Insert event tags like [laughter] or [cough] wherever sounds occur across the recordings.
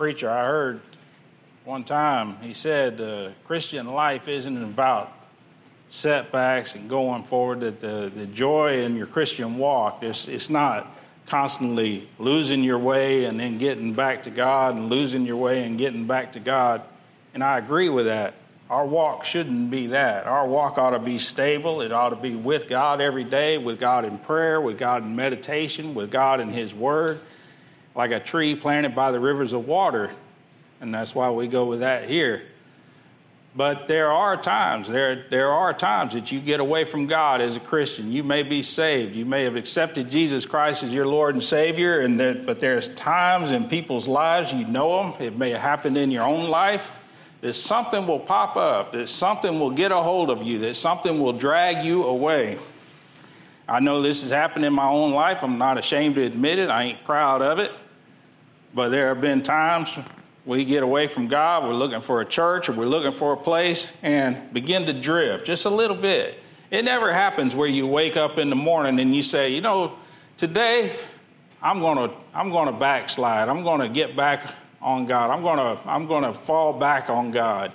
preacher I heard one time. He said, uh, Christian life isn't about setbacks and going forward, that the, the joy in your Christian walk, it's, it's not constantly losing your way and then getting back to God and losing your way and getting back to God. And I agree with that. Our walk shouldn't be that. Our walk ought to be stable. It ought to be with God every day, with God in prayer, with God in meditation, with God in His Word, like a tree planted by the rivers of water. And that's why we go with that here. But there are times, there, there are times that you get away from God as a Christian. You may be saved. You may have accepted Jesus Christ as your Lord and Savior, and there, but there's times in people's lives, you know them, it may have happened in your own life, that something will pop up, that something will get a hold of you, that something will drag you away. I know this has happened in my own life. I'm not ashamed to admit it. I ain't proud of it. But there have been times we get away from God, we're looking for a church or we're looking for a place and begin to drift just a little bit. It never happens where you wake up in the morning and you say, you know, today I'm to I'm to backslide. I'm to get back on God. I'm to I'm to fall back on God.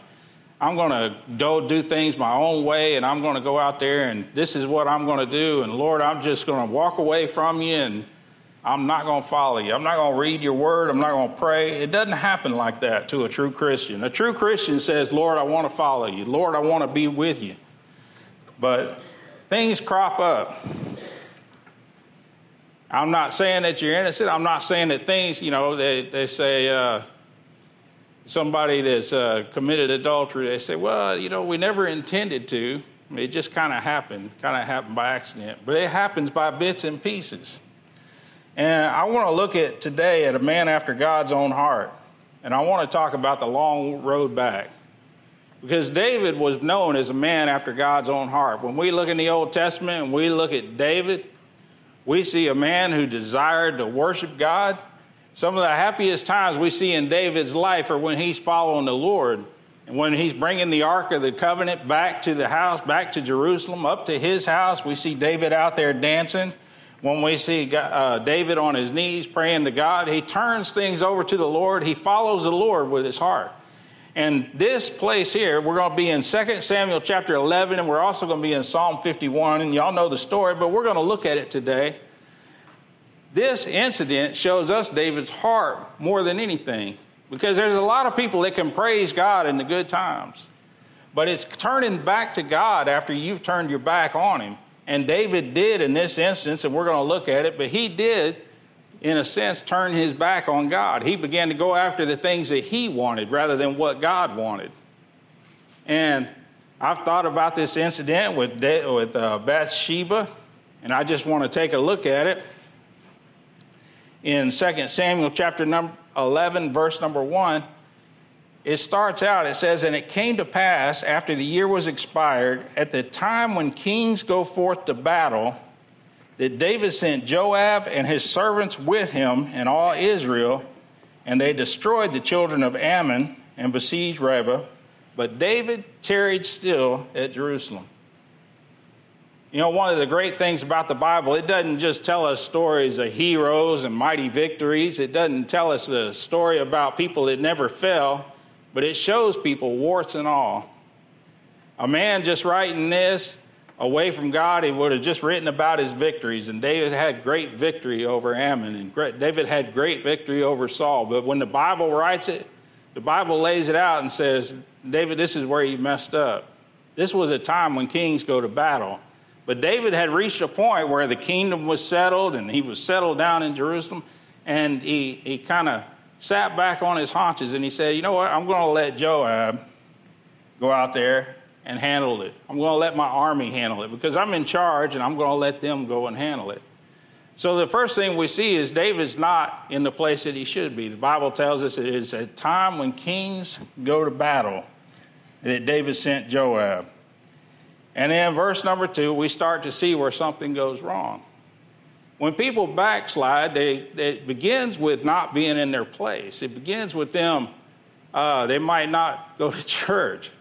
I'm going to go do things my own way and I'm going to go out there and this is what I'm going to do and Lord, I'm just going to walk away from you and I'm not going to follow you. I'm not going to read your word. I'm not going to pray. It doesn't happen like that to a true Christian. A true Christian says, Lord, I want to follow you. Lord, I want to be with you. But things crop up. I'm not saying that you're innocent. I'm not saying that things, you know, they, they say uh, somebody that's uh, committed adultery, they say, well, you know, we never intended to. It just kind of happened, kind of happened by accident. But it happens by bits and pieces. And I want to look at today at a man after God's own heart. And I want to talk about the long road back. Because David was known as a man after God's own heart. When we look in the Old Testament and we look at David, we see a man who desired to worship God. Some of the happiest times we see in David's life are when he's following the Lord and when he's bringing the Ark of the Covenant back to the house, back to Jerusalem, up to his house. We see David out there dancing when we see uh, David on his knees praying to God, he turns things over to the Lord. He follows the Lord with his heart. And this place here, we're going to be in 2 Samuel chapter 11, and we're also going to be in Psalm 51. And y'all know the story, but we're going to look at it today. This incident shows us David's heart more than anything, because there's a lot of people that can praise God in the good times. But it's turning back to God after you've turned your back on Him and David did in this instance, and we're going to look at it, but he did, in a sense, turn his back on God. He began to go after the things that he wanted rather than what God wanted. And I've thought about this incident with, with uh, Bathsheba, and I just want to take a look at it. In 2 Samuel chapter number 11, verse number 1, it starts out, it says, And it came to pass after the year was expired, at the time when kings go forth to battle, that David sent Joab and his servants with him and all Israel, and they destroyed the children of Ammon and besieged Rabbah. But David tarried still at Jerusalem. You know, one of the great things about the Bible, it doesn't just tell us stories of heroes and mighty victories. It doesn't tell us the story about people that never fell but it shows people warts and all. A man just writing this away from God, he would have just written about his victories. And David had great victory over Ammon, and David had great victory over Saul. But when the Bible writes it, the Bible lays it out and says, David, this is where you messed up. This was a time when kings go to battle. But David had reached a point where the kingdom was settled and he was settled down in Jerusalem. And he, he kind of sat back on his haunches and he said, You know what? I'm going to let Joab go out there and handle it. I'm going to let my army handle it because I'm in charge and I'm going to let them go and handle it. So the first thing we see is David's not in the place that he should be. The Bible tells us it is a time when kings go to battle that David sent Joab. And then verse number two, we start to see where something goes wrong. When people backslide, they, it begins with not being in their place. It begins with them, uh, they might not go to [laughs] church.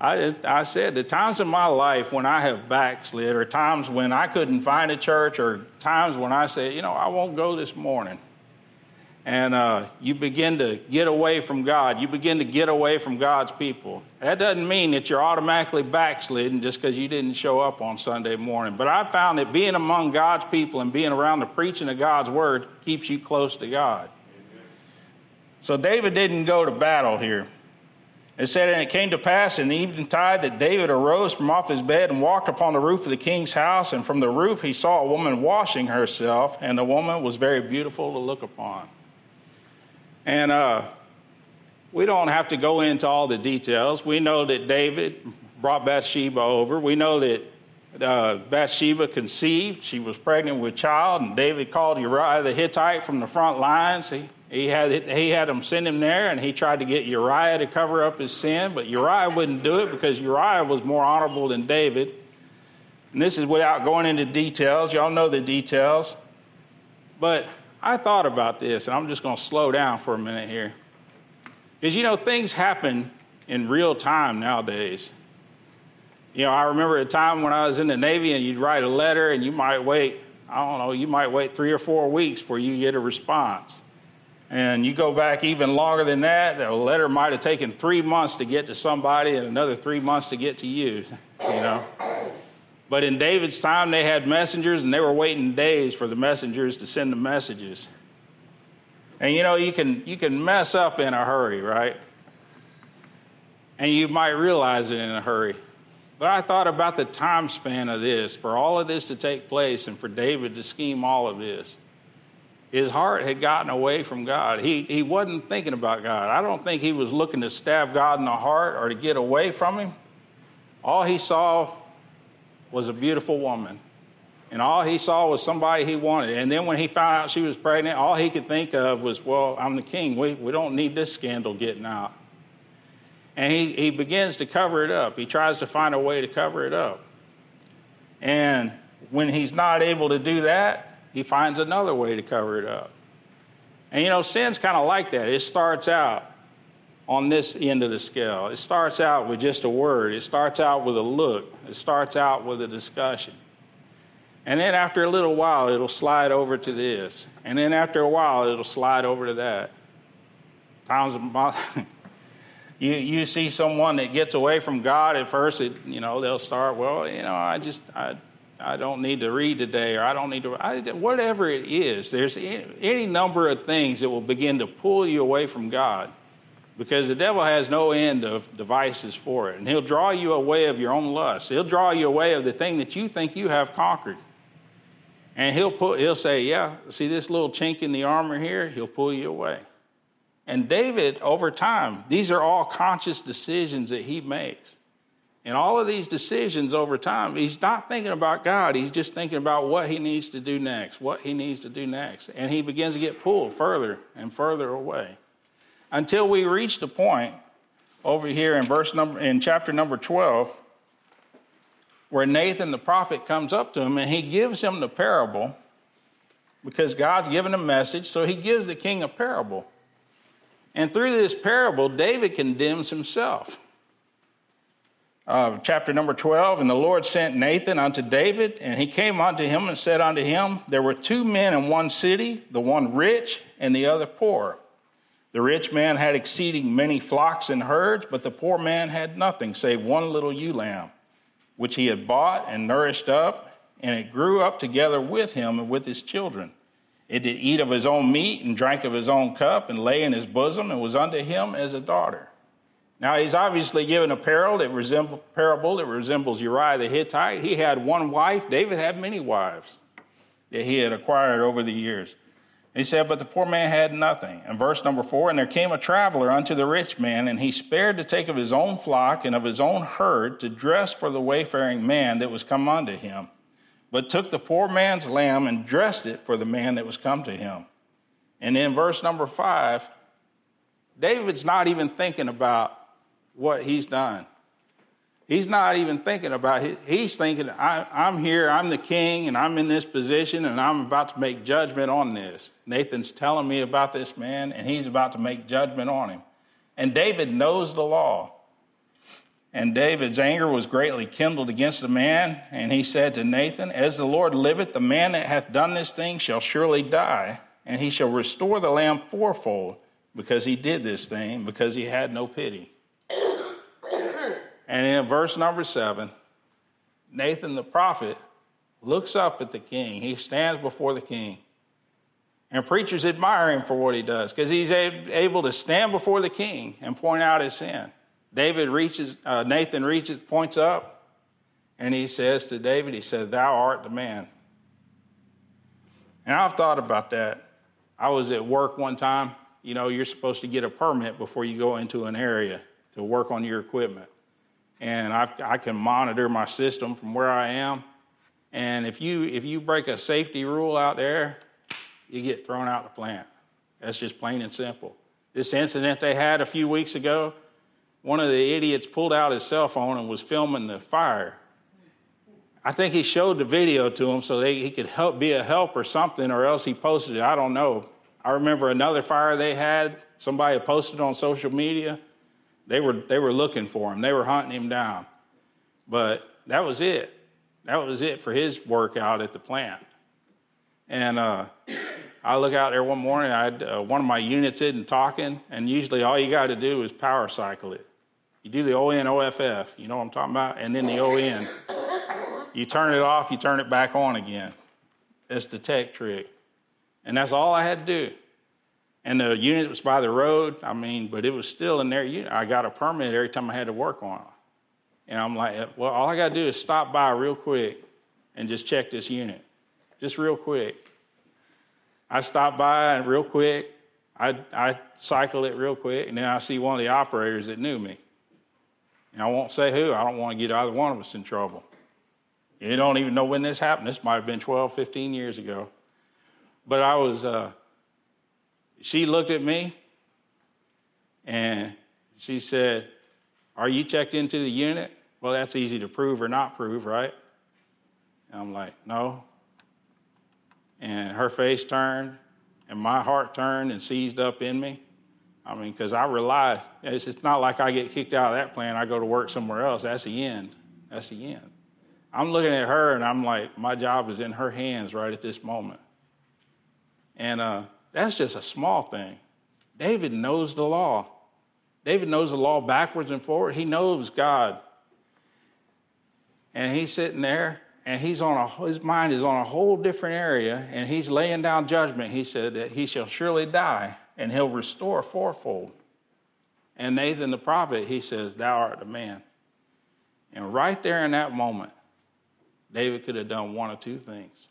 I, I said, the times in my life when I have backslid, or times when I couldn't find a church, or times when I said, you know, I won't go this morning. And uh, you begin to get away from God. You begin to get away from God's people. That doesn't mean that you're automatically backslidden just because you didn't show up on Sunday morning. But I found that being among God's people and being around the preaching of God's word keeps you close to God. So David didn't go to battle here. It said, And it came to pass in the eventide that David arose from off his bed and walked upon the roof of the king's house. And from the roof he saw a woman washing herself, and the woman was very beautiful to look upon. And uh, we don't have to go into all the details. We know that David brought Bathsheba over. We know that uh, Bathsheba conceived. She was pregnant with child, and David called Uriah the Hittite from the front lines. He, he, had, he had him send him there, and he tried to get Uriah to cover up his sin, but Uriah wouldn't do it because Uriah was more honorable than David. And this is without going into details. Y'all know the details. But I thought about this, and I'm just going to slow down for a minute here. Because, you know, things happen in real time nowadays. You know, I remember a time when I was in the Navy and you'd write a letter and you might wait, I don't know, you might wait three or four weeks before you get a response. And you go back even longer than that, the letter might have taken three months to get to somebody and another three months to get to you, [laughs] you know. But in David's time, they had messengers and they were waiting days for the messengers to send the messages. And you know, you can, you can mess up in a hurry, right? And you might realize it in a hurry. But I thought about the time span of this, for all of this to take place and for David to scheme all of this. His heart had gotten away from God. He, he wasn't thinking about God. I don't think he was looking to stab God in the heart or to get away from him. All he saw was a beautiful woman. And all he saw was somebody he wanted. And then when he found out she was pregnant, all he could think of was, well, I'm the king. We, we don't need this scandal getting out. And he, he begins to cover it up. He tries to find a way to cover it up. And when he's not able to do that, he finds another way to cover it up. And you know, sin's kind of like that. It starts out on this end of the scale. It starts out with just a word, it starts out with a look, it starts out with a discussion. And then after a little while, it'll slide over to this. And then after a while, it'll slide over to that. Times [laughs] you, you see someone that gets away from God at first, it, you know, they'll start, well, you know, I just, I, I don't need to read today, or I don't need to, I, whatever it is, there's any number of things that will begin to pull you away from God because the devil has no end of devices for it. And he'll draw you away of your own lust. He'll draw you away of the thing that you think you have conquered. And he'll put he'll say, "Yeah, see this little chink in the armor here? He'll pull you away." And David over time, these are all conscious decisions that he makes. And all of these decisions over time, he's not thinking about God. He's just thinking about what he needs to do next, what he needs to do next. And he begins to get pulled further and further away until we reach the point over here in verse number in chapter number 12 where Nathan the prophet comes up to him and he gives him the parable because God's given a message, so he gives the king a parable. And through this parable, David condemns himself. Uh, chapter number 12 And the Lord sent Nathan unto David, and he came unto him and said unto him, There were two men in one city, the one rich and the other poor. The rich man had exceeding many flocks and herds, but the poor man had nothing save one little ewe lamb, which he had bought and nourished up, and it grew up together with him and with his children. It did eat of his own meat and drank of his own cup and lay in his bosom and was unto him as a daughter. Now he's obviously given a parable that, resemble, parable that resembles Uriah the Hittite. He had one wife. David had many wives that he had acquired over the years. He said, But the poor man had nothing. And verse number four, and there came a traveler unto the rich man, and he spared to take of his own flock and of his own herd to dress for the wayfaring man that was come unto him, but took the poor man's lamb and dressed it for the man that was come to him. And in verse number five, David's not even thinking about what he's done. He's not even thinking about it. He's thinking, I, am here, I'm the king, and I'm in this position, and I'm about to make judgment on this. Nathan's telling me about this man, and he's about to make judgment on him. And David knows the law. And David's anger was greatly kindled against the man, and he said to Nathan, As the Lord liveth, the man that hath done this thing shall surely die, and he shall restore the lamb fourfold because he did this thing, because he had no pity. And in verse number seven, Nathan the prophet looks up at the king. He stands before the king. And preachers admire him for what he does because he's able to stand before the king and point out his sin. David reaches, uh, Nathan reaches, points up, and he says to David, he said, Thou art the man. And I've thought about that. I was at work one time. You know, you're supposed to get a permit before you go into an area to work on your equipment. And i I can monitor my system from where I am. And if you, if you break a safety rule out there, you get thrown out the plant. That's just plain and simple. This incident they had a few weeks ago, one of the idiots pulled out his cell phone and was filming the fire. I think he showed the video to him so they, he could help be a help or something, or else he posted it. I don't know. I remember another fire they had. Somebody posted on social media. They were they were looking for him. They were hunting him down. But that was it. That was it for his workout at the plant. And uh, I look out there one morning, I had, uh, one of my units isn't talking, and usually all you got to do is power cycle it. You do the ON OFF, you know what I'm talking about, and then the ON. You turn it off, you turn it back on again. That's the tech trick. And that's all I had to do. And the unit was by the road, I mean, but it was still in there. I got a permit every time I had to work on it. And I'm like, well, all I got to do is stop by real quick and just check this unit, just real quick. I stop by and real quick, I, I cycle it real quick, and then I see one of the operators that knew me. And I won't say who, I don't want to get either one of us in trouble. You don't even know when this happened. This might have been 12, 15 years ago. But I was, uh, she looked at me and she said, Are you checked into the unit? Well, that's easy to prove or not prove, right? And I'm like, No and her face turned and my heart turned and seized up in me. I mean, because I realized it's, not like I get kicked out of that plan, I go to work somewhere else. That's the end. That's the end. I'm looking at her and I'm like, my job is in her hands right at this moment. And uh, that's just a small thing. David knows the law. David knows the law backwards and forward. He knows God. And he's sitting there and he's on a, his mind is on a whole different area, and he's laying down judgment. He said that he shall surely die, and he'll restore fourfold. And Nathan the prophet, he says, Thou art the man. And right there in that moment, David could have done one of two things.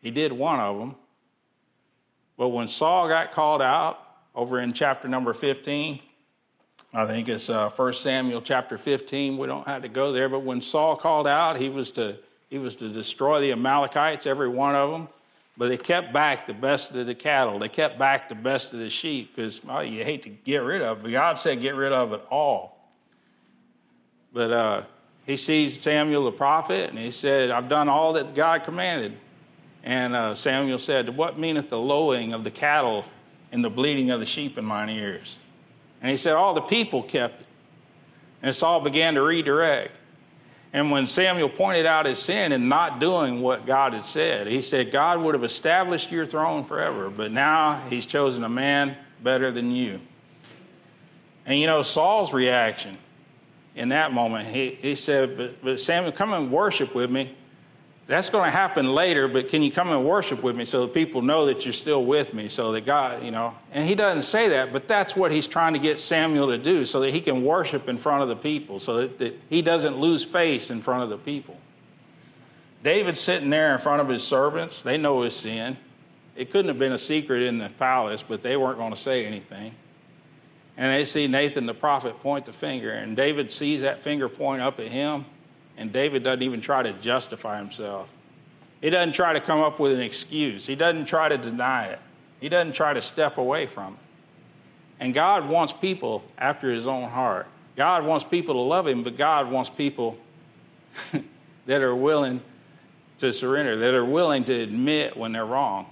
He did one of them, but when Saul got called out over in chapter number 15, I think it's uh, 1 Samuel chapter 15. We don't have to go there, but when Saul called out, he was to he was to destroy the Amalekites, every one of them. But they kept back the best of the cattle. They kept back the best of the sheep because well, you hate to get rid of. But God said, get rid of it all. But uh, he sees Samuel the prophet, and he said, I've done all that God commanded. And uh, Samuel said, What meaneth the lowing of the cattle and the bleating of the sheep in mine ears? And he said, All the people kept it. And Saul began to redirect. And when Samuel pointed out his sin in not doing what God had said, he said, God would have established your throne forever, but now he's chosen a man better than you. And you know, Saul's reaction in that moment, he, he said, but, but Samuel, come and worship with me. That's going to happen later, but can you come and worship with me so that people know that you're still with me? So that God, you know, and he doesn't say that, but that's what he's trying to get Samuel to do so that he can worship in front of the people, so that, that he doesn't lose face in front of the people. David's sitting there in front of his servants. They know his sin. It couldn't have been a secret in the palace, but they weren't going to say anything. And they see Nathan the prophet point the finger, and David sees that finger point up at him and David doesn't even try to justify himself. He doesn't try to come up with an excuse. He doesn't try to deny it. He doesn't try to step away from it. And God wants people after his own heart. God wants people to love him, but God wants people [laughs] that are willing to surrender, that are willing to admit when they're wrong.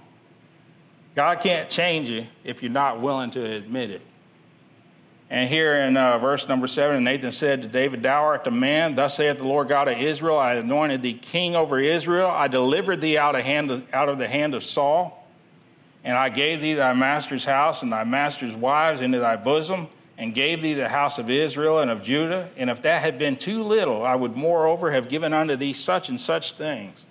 God can't change you if you're not willing to admit it. And here in uh, verse number seven, and Nathan said to David, Thou art the man, thus saith the Lord God of Israel, I anointed thee king over Israel. I delivered thee out of, hand of, out of the hand of Saul. And I gave thee thy master's house and thy master's wives into thy bosom, and gave thee the house of Israel and of Judah. And if that had been too little, I would moreover have given unto thee such and such things.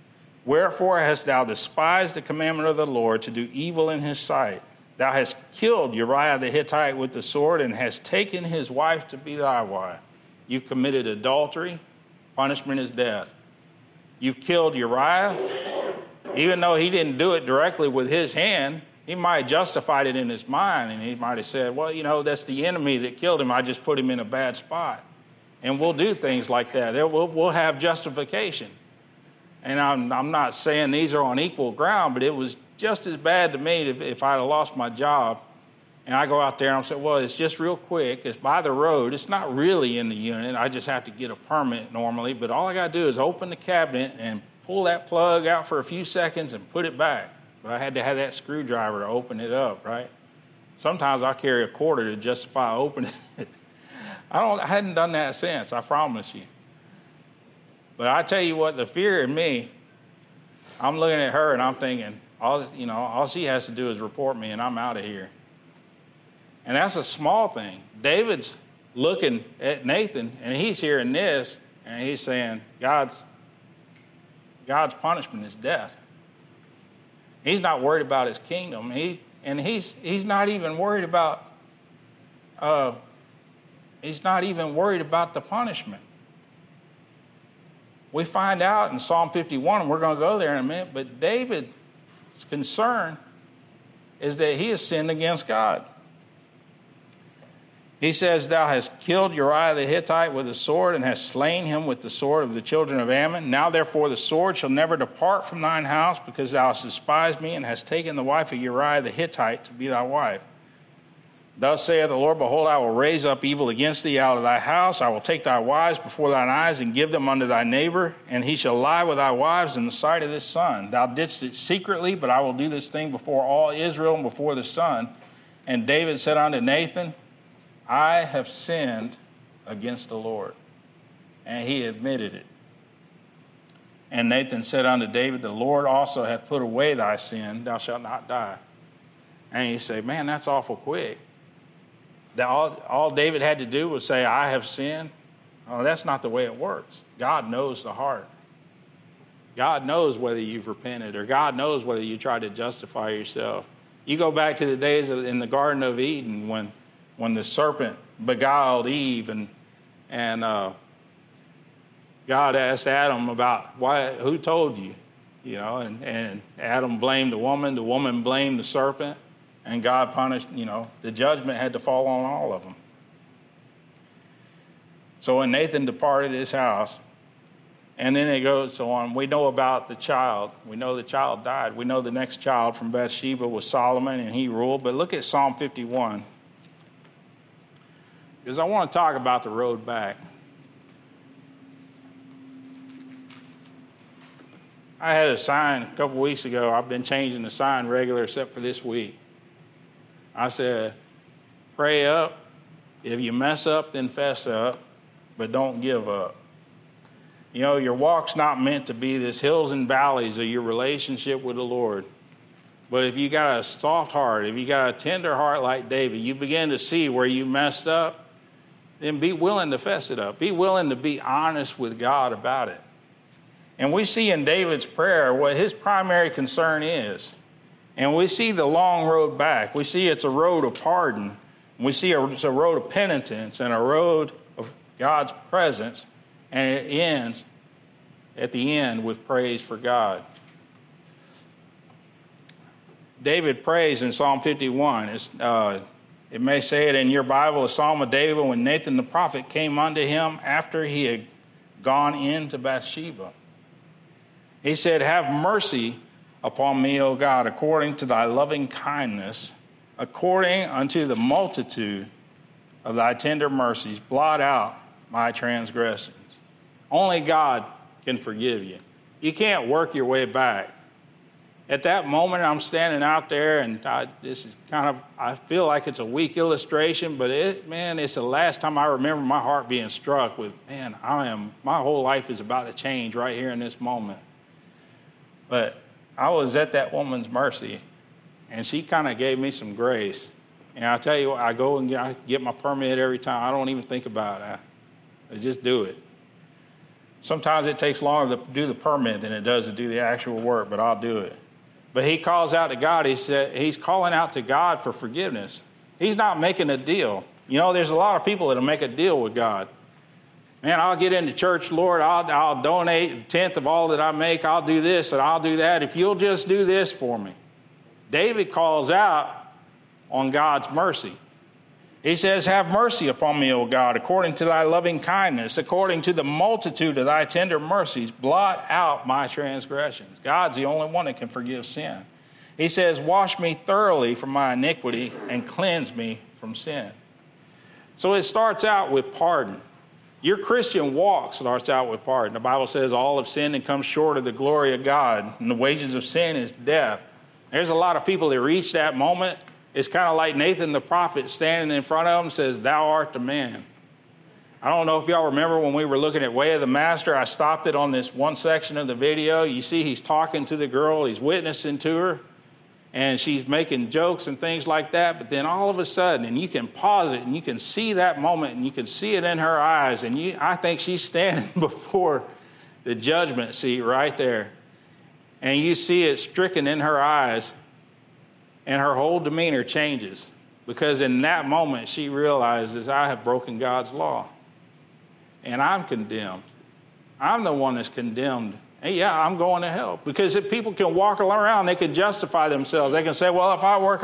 Wherefore hast thou despised the commandment of the Lord to do evil in his sight? Thou hast killed Uriah the Hittite with the sword, and hast taken his wife to be thy wife. You've committed adultery, punishment is death. You've killed Uriah, even though he didn't do it directly with his hand, he might have justified it in his mind and he might have said, Well, you know, that's the enemy that killed him. I just put him in a bad spot. And we'll do things like that. We'll, have justification. And I'm, I'm not saying these are on equal ground, but it was just as bad to me if, if I'd have lost my job and I go out there and I say, well, it's just real quick. It's by the road. It's not really in the unit. I just have to get a permit normally. But all I got to do is open the cabinet and pull that plug out for a few seconds and put it back. But I had to have that screwdriver to open it up, right? Sometimes I carry a quarter to justify opening it. [laughs] I don't. I hadn't done that since. I promise you. But I tell you what, the fear in me, I'm looking at her and I'm thinking, all you know, all she has to do is report me and I'm out of here. And that's a small thing. David's looking at Nathan and he's hearing this and he's saying, God's God's punishment is death. He's not worried about his kingdom. He, and he's, he's not even worried about uh, he's not even worried about the punishment. We find out in Psalm 51, and we're going to go there in a minute, but David's concern is that he has sinned against God. He says, Thou hast killed Uriah the Hittite with a sword, and hast slain him with the sword of the children of Ammon. Now, therefore, the sword shall never depart from thine house, because thou hast despised me, and hast taken the wife of Uriah the Hittite to be thy wife. Thus saith the Lord, Behold, I will raise up evil against thee out of thy house. I will take thy wives before thine eyes, and give them unto thy neighbor, and he shall lie with thy wives in the sight of this sun. Thou didst it secretly, but I will do this thing before all Israel and before the sun. And David said unto Nathan, I have sinned against the Lord. And he admitted it. And Nathan said unto David, The Lord also hath put away thy sin, thou shalt not die. And he said, Man, that's awful quick. All, all David had to do was say, I have sinned. Oh, that's not the way it works. God knows the heart. God knows whether you've repented or God knows whether you try to justify yourself. You go back to the days in the Garden of Eden when when the serpent beguiled Eve and and uh, God asked Adam about why who told you, you know, and, and Adam blamed the woman, the woman blamed the serpent, and God punished, you know, the judgment had to fall on all of them. So when Nathan departed his house, and then it goes on. We know about the child. We know the child died. We know the next child from Bathsheba was Solomon, and he ruled. But look at Psalm 51 because I want to talk about the road back. I had a sign a couple weeks ago. I've been changing the sign regular except for this week. I said, pray up. If you mess up, then fess up, but don't give up. You know, your walk's not meant to be this hills and valleys of your relationship with the Lord. But if you got a soft heart, if you got a tender heart like David, you begin to see where you messed up then be willing to fess it up. Be willing to be honest with God about it. And we see in David's prayer what his primary concern is. And we see the long road back. We see it's a road of pardon. We see it's a road of penitence and a road of God's presence. And it ends at the end with praise for God. David prays in Psalm 51. It's, uh, it may say it in your Bible, a Psalm of David when Nathan the prophet came unto him after he had gone into Bathsheba. He said, Have mercy upon me, O God, according to thy loving kindness, according unto the multitude of thy tender mercies, blot out my transgressions. Only God can forgive you. You can't work your way back at that moment, I'm standing out there, and I, this is kind of, I feel like it's a weak illustration, but it, man, it's the last time I remember my heart being struck with, man, I am, my whole life is about to change right here in this moment. But I was at that woman's mercy, and she kind of gave me some grace. And I tell you what, I go and get, I get my permit every time. I don't even think about it. I just do it. Sometimes it takes longer to do the permit than it does to do the actual work, but I'll do it. But he calls out to God. He said he's calling out to God for forgiveness. He's not making a deal. You know, there's a lot of people that'll make a deal with God. Man, I'll get into church, Lord. I'll, I'll donate a tenth of all that I make. I'll do this and I'll do that if you'll just do this for me. David calls out on God's mercy. He says, Have mercy upon me, O God, according to thy loving kindness, according to the multitude of thy tender mercies, blot out my transgressions. God's the only one that can forgive sin. He says, Wash me thoroughly from my iniquity and cleanse me from sin. So it starts out with pardon. Your Christian walk starts out with pardon. The Bible says all have sinned and come short of the glory of God, and the wages of sin is death. There's a lot of people that reach that moment it's kind of like Nathan the prophet standing in front of him says, Thou art the man. I don't know if y'all remember when we were looking at Way of the Master, I stopped it on this one section of the video. You see, he's talking to the girl, he's witnessing to her, and she's making jokes and things like that. But then all of a sudden, and you can pause it and you can see that moment and you can see it in her eyes. And you, I think she's standing [laughs] before the judgment seat right there. And you see it stricken in her eyes and her whole demeanor changes because in that moment she realizes I have broken God's law and I'm condemned. I'm the one that's condemned. Yeah, I'm going to hell because if people can walk around, they can justify themselves. They can say, well, if I work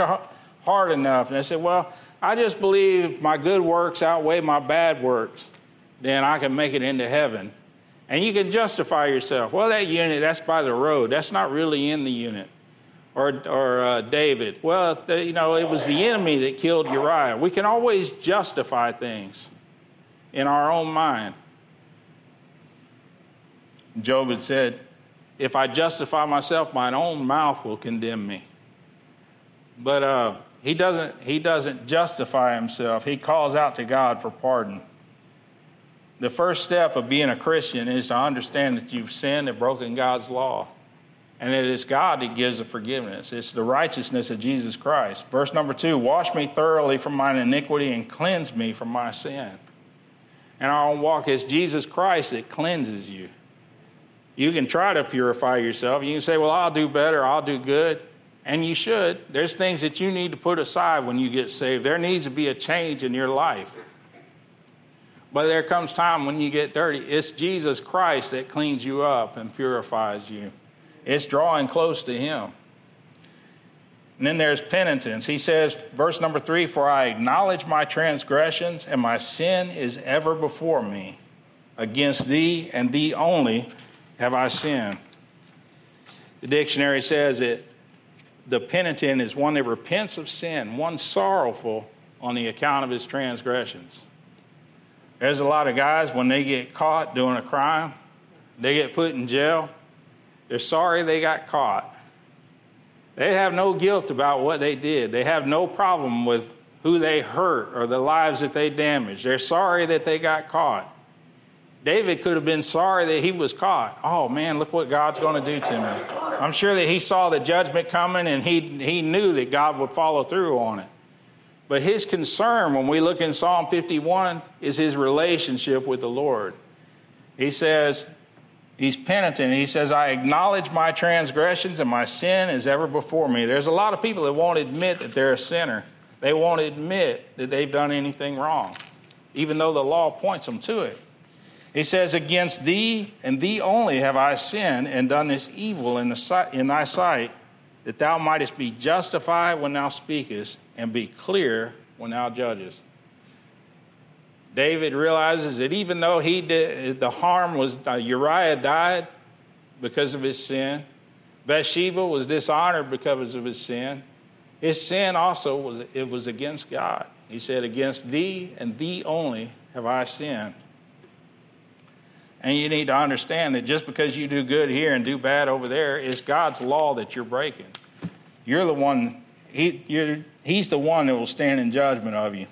hard enough, and they say, well, I just believe my good works outweigh my bad works, then I can make it into heaven. And you can justify yourself. Well, that unit, that's by the road. That's not really in the unit or, or uh, David. Well, the, you know, it was the enemy that killed Uriah. We can always justify things in our own mind. Job had said, If I justify myself, mine own mouth will condemn me. But uh, he, doesn't, he doesn't justify himself, he calls out to God for pardon. The first step of being a Christian is to understand that you've sinned and broken God's law. And it is God that gives the forgiveness. It's the righteousness of Jesus Christ. Verse number two Wash me thoroughly from mine iniquity and cleanse me from my sin. And our walk is Jesus Christ that cleanses you. You can try to purify yourself. You can say, Well, I'll do better, I'll do good. And you should. There's things that you need to put aside when you get saved. There needs to be a change in your life. But there comes time when you get dirty. It's Jesus Christ that cleans you up and purifies you. It's drawing close to Him. And then there's penitence. He says, verse number three, For I acknowledge my transgressions, and my sin is ever before me. Against thee and thee only have I sinned. The dictionary says that the penitent is one that repents of sin, one sorrowful on the account of his transgressions. There's a lot of guys, when they get caught doing a crime, they get put in jail, they're sorry they got caught. They have no guilt about what they did. They have no problem with who they hurt or the lives that they damaged. They're sorry that they got caught. David could have been sorry that he was caught. Oh man, look what God's going to do to me. I'm sure that he saw the judgment coming and he, he knew that God would follow through on it. But his concern when we look in Psalm 51 is his relationship with the Lord. He says, He's penitent. He says, I acknowledge my transgressions and my sin is ever before me. There's a lot of people that won't admit that they're a sinner. They won't admit that they've done anything wrong, even though the law points them to it. He says, Against thee and thee only have I sinned and done this evil in, the, in thy sight, that thou mightest be justified when thou speakest and be clear when thou judgest. David realizes that even though he did, the harm was uh, Uriah died because of his sin, Bathsheba was dishonored because of his sin. His sin also was it was against God. He said, "Against thee and thee only have I sinned." And you need to understand that just because you do good here and do bad over there, it's God's law that you're breaking. You're the one. He, he's the one that will stand in judgment of you.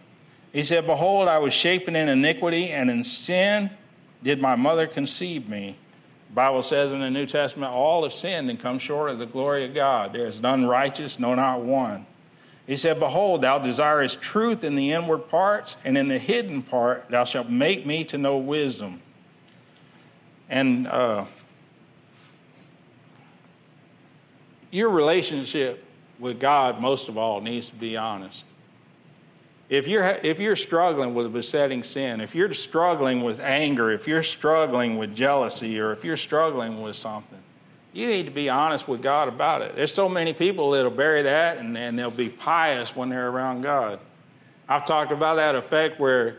He said, Behold, I was shapen in iniquity, and in sin did my mother conceive me. The Bible says in the New Testament, all have sinned and come short of the glory of God. There is none righteous, no, not one. He said, Behold, thou desirest truth in the inward parts, and in the hidden part thou shalt make me to know wisdom. And uh, your relationship with God, most of all, needs to be honest. If you're, if you're struggling with a besetting sin, if you're struggling with anger, if you're struggling with jealousy, or if you're struggling with something, you need to be honest with God about it. There's so many people that'll bury that and, and they'll be pious when they're around God. I've talked about that effect where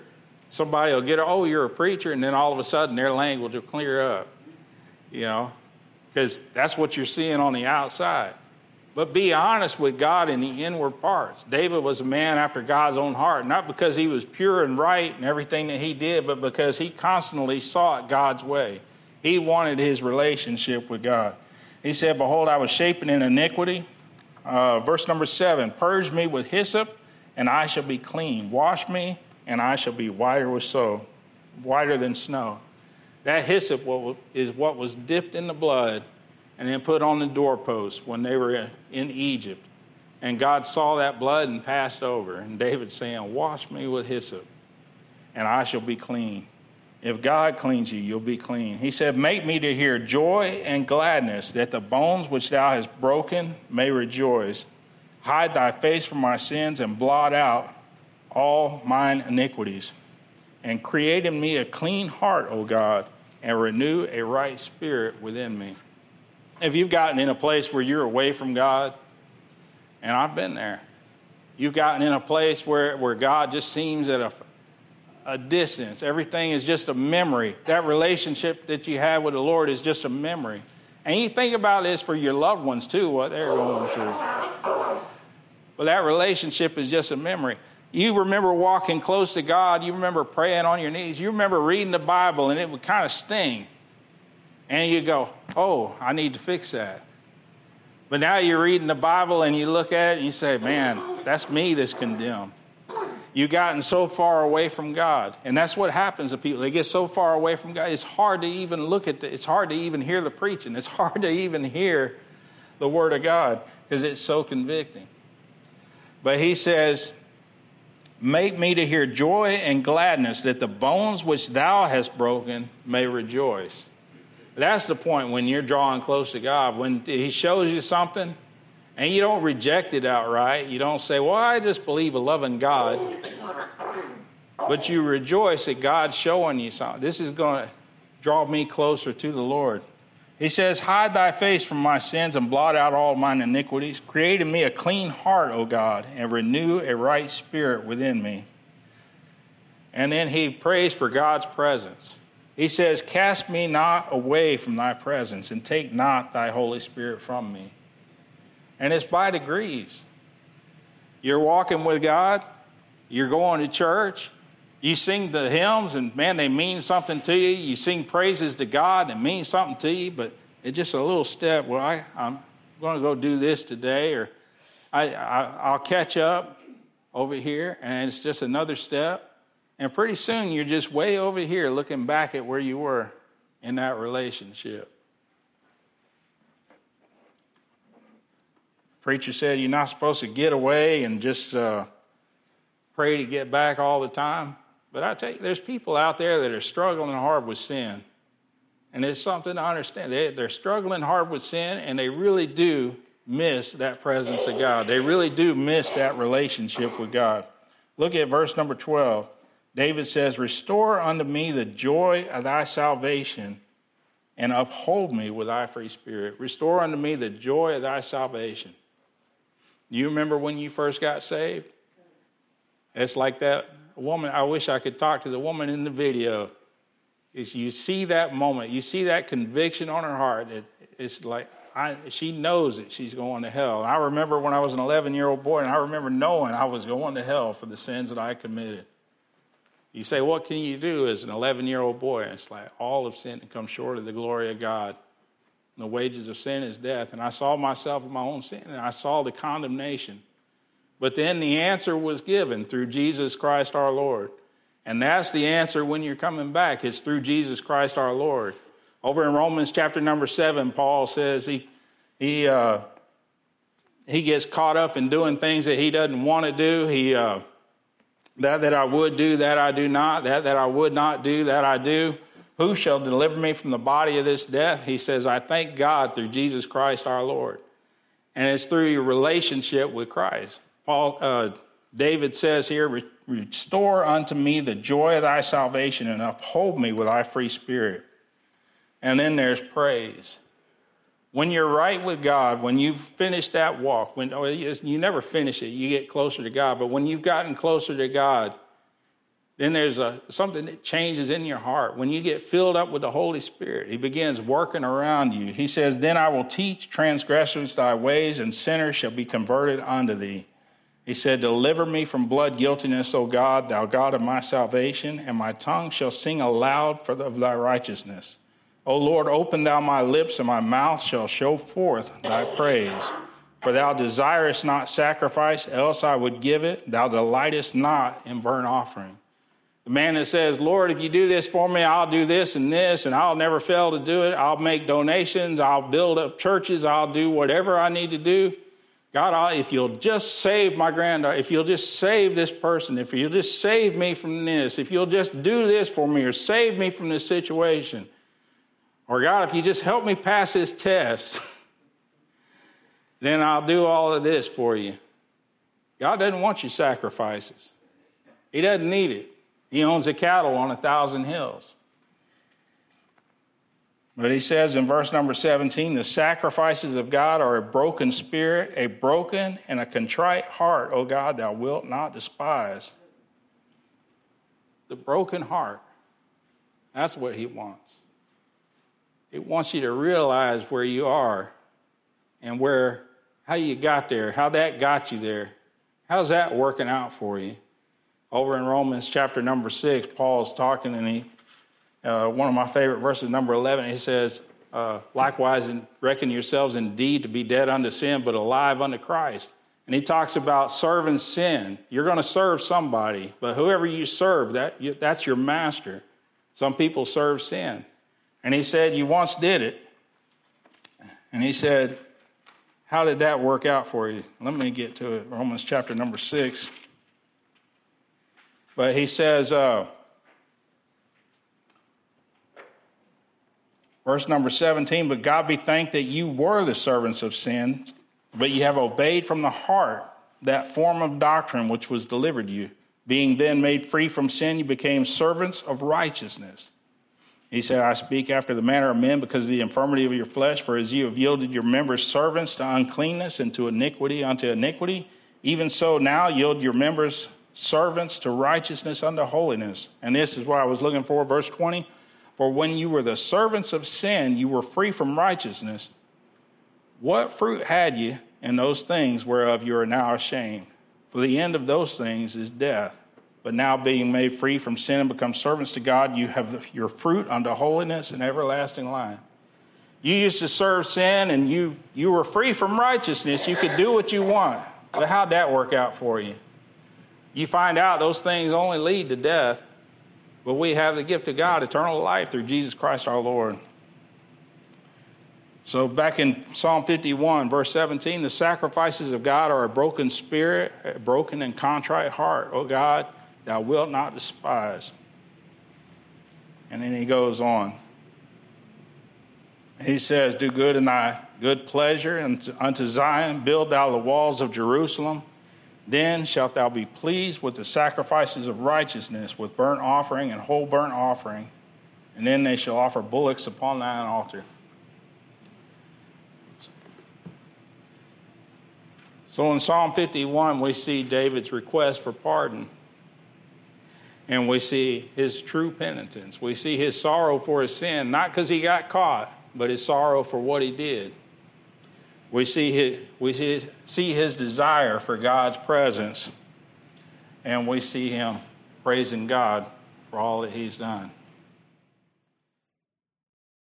somebody will get, oh, you're a preacher, and then all of a sudden their language will clear up, you know, because that's what you're seeing on the outside. But be honest with God in the inward parts. David was a man after God's own heart, not because he was pure and right and everything that he did, but because he constantly sought God's way. He wanted his relationship with God. He said, Behold, I was shapen in iniquity. Uh, verse number seven Purge me with hyssop, and I shall be clean. Wash me, and I shall be whiter with snow, whiter than snow. That hyssop is what was dipped in the blood and then put on the doorpost when they were in Egypt. And God saw that blood and passed over. And David saying, Wash me with hyssop, and I shall be clean. If God cleans you, you'll be clean. He said, Make me to hear joy and gladness, that the bones which thou hast broken may rejoice. Hide thy face from my sins and blot out all mine iniquities. And create in me a clean heart, O God, and renew a right spirit within me. If you've gotten in a place where you're away from God, and I've been there, you've gotten in a place where, where God just seems at a, a distance. Everything is just a memory. That relationship that you have with the Lord is just a memory. And you think about this for your loved ones too, what they're going through. But that relationship is just a memory. You remember walking close to God, you remember praying on your knees, you remember reading the Bible, and it would kind of sting and you go, oh, I need to fix that. But now you're reading the Bible and you look at it and you say, man, that's me that's condemned. You've gotten so far away from God. And that's what happens to people. They get so far away from God, it's hard to even look at the, it's hard to even hear the preaching. It's [laughs] hard to even hear the Word of God because it's so convicting. But he says, Make me to hear joy and gladness, that the bones which thou hast broken may rejoice. That's the point when you're drawing close to God. When He shows you something and you don't reject it outright, you don't say, Well, I just believe a loving God. But you rejoice that God's showing you something. This is going to draw me closer to the Lord. He says, Hide thy face from my sins and blot out all mine iniquities. Create in me a clean heart, O God, and renew a right spirit within me. And then he prays for God's presence. He says, Cast me not away from thy presence, and take not thy Holy Spirit from me. And it's by degrees. You're walking with God, you're going to church, you sing the hymns, and man, they mean something to you. You sing praises to God, and it means something to you, but it's just a little step. Well, I, am going to go do this today, or I, I, I'll catch up over here, and it's just another step. And pretty soon you're just way over here looking back at where you were in that relationship. Preacher said you're not supposed to get away and just uh, pray to get back all the time. But I tell you, there's people out there that are struggling hard with sin. And it's something to understand. They, they're struggling hard with sin, and they really do miss that presence of God. They really do miss that relationship with God. Look at verse number 12. David says, Restore unto me the joy of thy salvation and uphold me with thy free spirit. Restore unto me the joy of thy salvation. You remember when you first got saved? It's like that woman. I wish I could talk to the woman in the video. Is you see that moment, you see that conviction on her heart. It, it's like I, she knows that she's going to hell. I remember when I was an 11 year old boy, and I remember knowing I was going to hell for the sins that I committed. You say, What can you do as an 11 year old boy? It's like, All of sin and come short of the glory of God. And the wages of sin is death. And I saw myself in my own sin, and I saw the condemnation. But then the answer was given through Jesus Christ our Lord. And that's the answer when you're coming back. It's through Jesus Christ our Lord. Over in Romans chapter number seven, Paul says he, he, uh, he gets caught up in doing things that he doesn't want to do. He, uh, that that I would do, that I do not. That that I would not do, that I do. Who shall deliver me from the body of this death? He says, I thank God through Jesus Christ our Lord. And it's through your relationship with Christ. Paul, uh, David says here, Restore unto me the joy of thy salvation and uphold me with thy free spirit. And then there's praise. When you're right with God, when you've finished that walk, when oh, you never finish it, you get closer to God. But when you've gotten closer to God, then there's a, something that changes in your heart. When you get filled up with the Holy Spirit, He begins working around you. He says, Then I will teach transgressors thy ways, and sinners shall be converted unto thee. He said, Deliver me from blood guiltiness, O God, thou God of my salvation, and my tongue shall sing aloud for of thy righteousness. O Lord, open thou my lips, and my mouth shall show forth thy praise. For thou desirest not sacrifice, else I would give it. Thou delightest not in burnt offering. The man that says, Lord, if you do this for me, I'll do this and this, and I'll never fail to do it. I'll make donations, I'll build up churches, I'll do whatever I need to do. God, if you'll just save my granddaughter, if you'll just save this person, if you'll just save me from this, if you'll just do this for me or save me from this situation, or God, if you just help me pass this test, [laughs] then I'll do all of this for you. God doesn't want your sacrifices, He doesn't need it. He owns the cattle on a thousand hills. But he says in verse number 17 the sacrifices of God are a broken spirit, a broken and a contrite heart, O God, thou wilt not despise. The broken heart. That's what he wants. It wants you to realize where you are and where how you got there, how that got you there. How's that working out for you? Over in Romans chapter number six, Paul's talking and he, uh, one of my favorite verses, number 11, he says, uh, Likewise, reckon yourselves indeed to be dead unto sin, but alive unto Christ. And he talks about serving sin. You're going to serve somebody, but whoever you serve, that, that's your master. Some people serve sin. And he said, You once did it. And he said, How did that work out for you? Let me get to it. Romans chapter number six. But he says, uh, verse number 17, but God be thanked that you were the servants of sin, but you have obeyed from the heart that form of doctrine which was delivered you. Being then made free from sin, you became servants of righteousness. He said, I speak after the manner of men because of the infirmity of your flesh, for as you have yielded your members servants to uncleanness and to iniquity unto iniquity, even so now yield your members servants to righteousness unto holiness. And this is what I was looking for, verse 20. For when you were the servants of sin, you were free from righteousness. What fruit had you in those things whereof you are now ashamed? For the end of those things is death. But now, being made free from sin and become servants to God, you have your fruit unto holiness and everlasting life. You used to serve sin and you, you were free from righteousness. You could do what you want. But how'd that work out for you? You find out those things only lead to death. But we have the gift of God, eternal life through Jesus Christ our Lord. So, back in Psalm 51, verse 17, the sacrifices of God are a broken spirit, a broken and contrite heart. Oh God, thou wilt not despise. And then he goes on. He says, Do good in thy good pleasure, and unto Zion build thou the walls of Jerusalem. Then shalt thou be pleased with the sacrifices of righteousness, with burnt offering and whole burnt offering. And then they shall offer bullocks upon thine altar. So in Psalm 51, we see David's request for pardon and we see his true penitence. We see his sorrow for his sin, not because he got caught, but his sorrow for what he did. We see his, we see, see his desire for God's presence, and we see him praising God for all that he's done.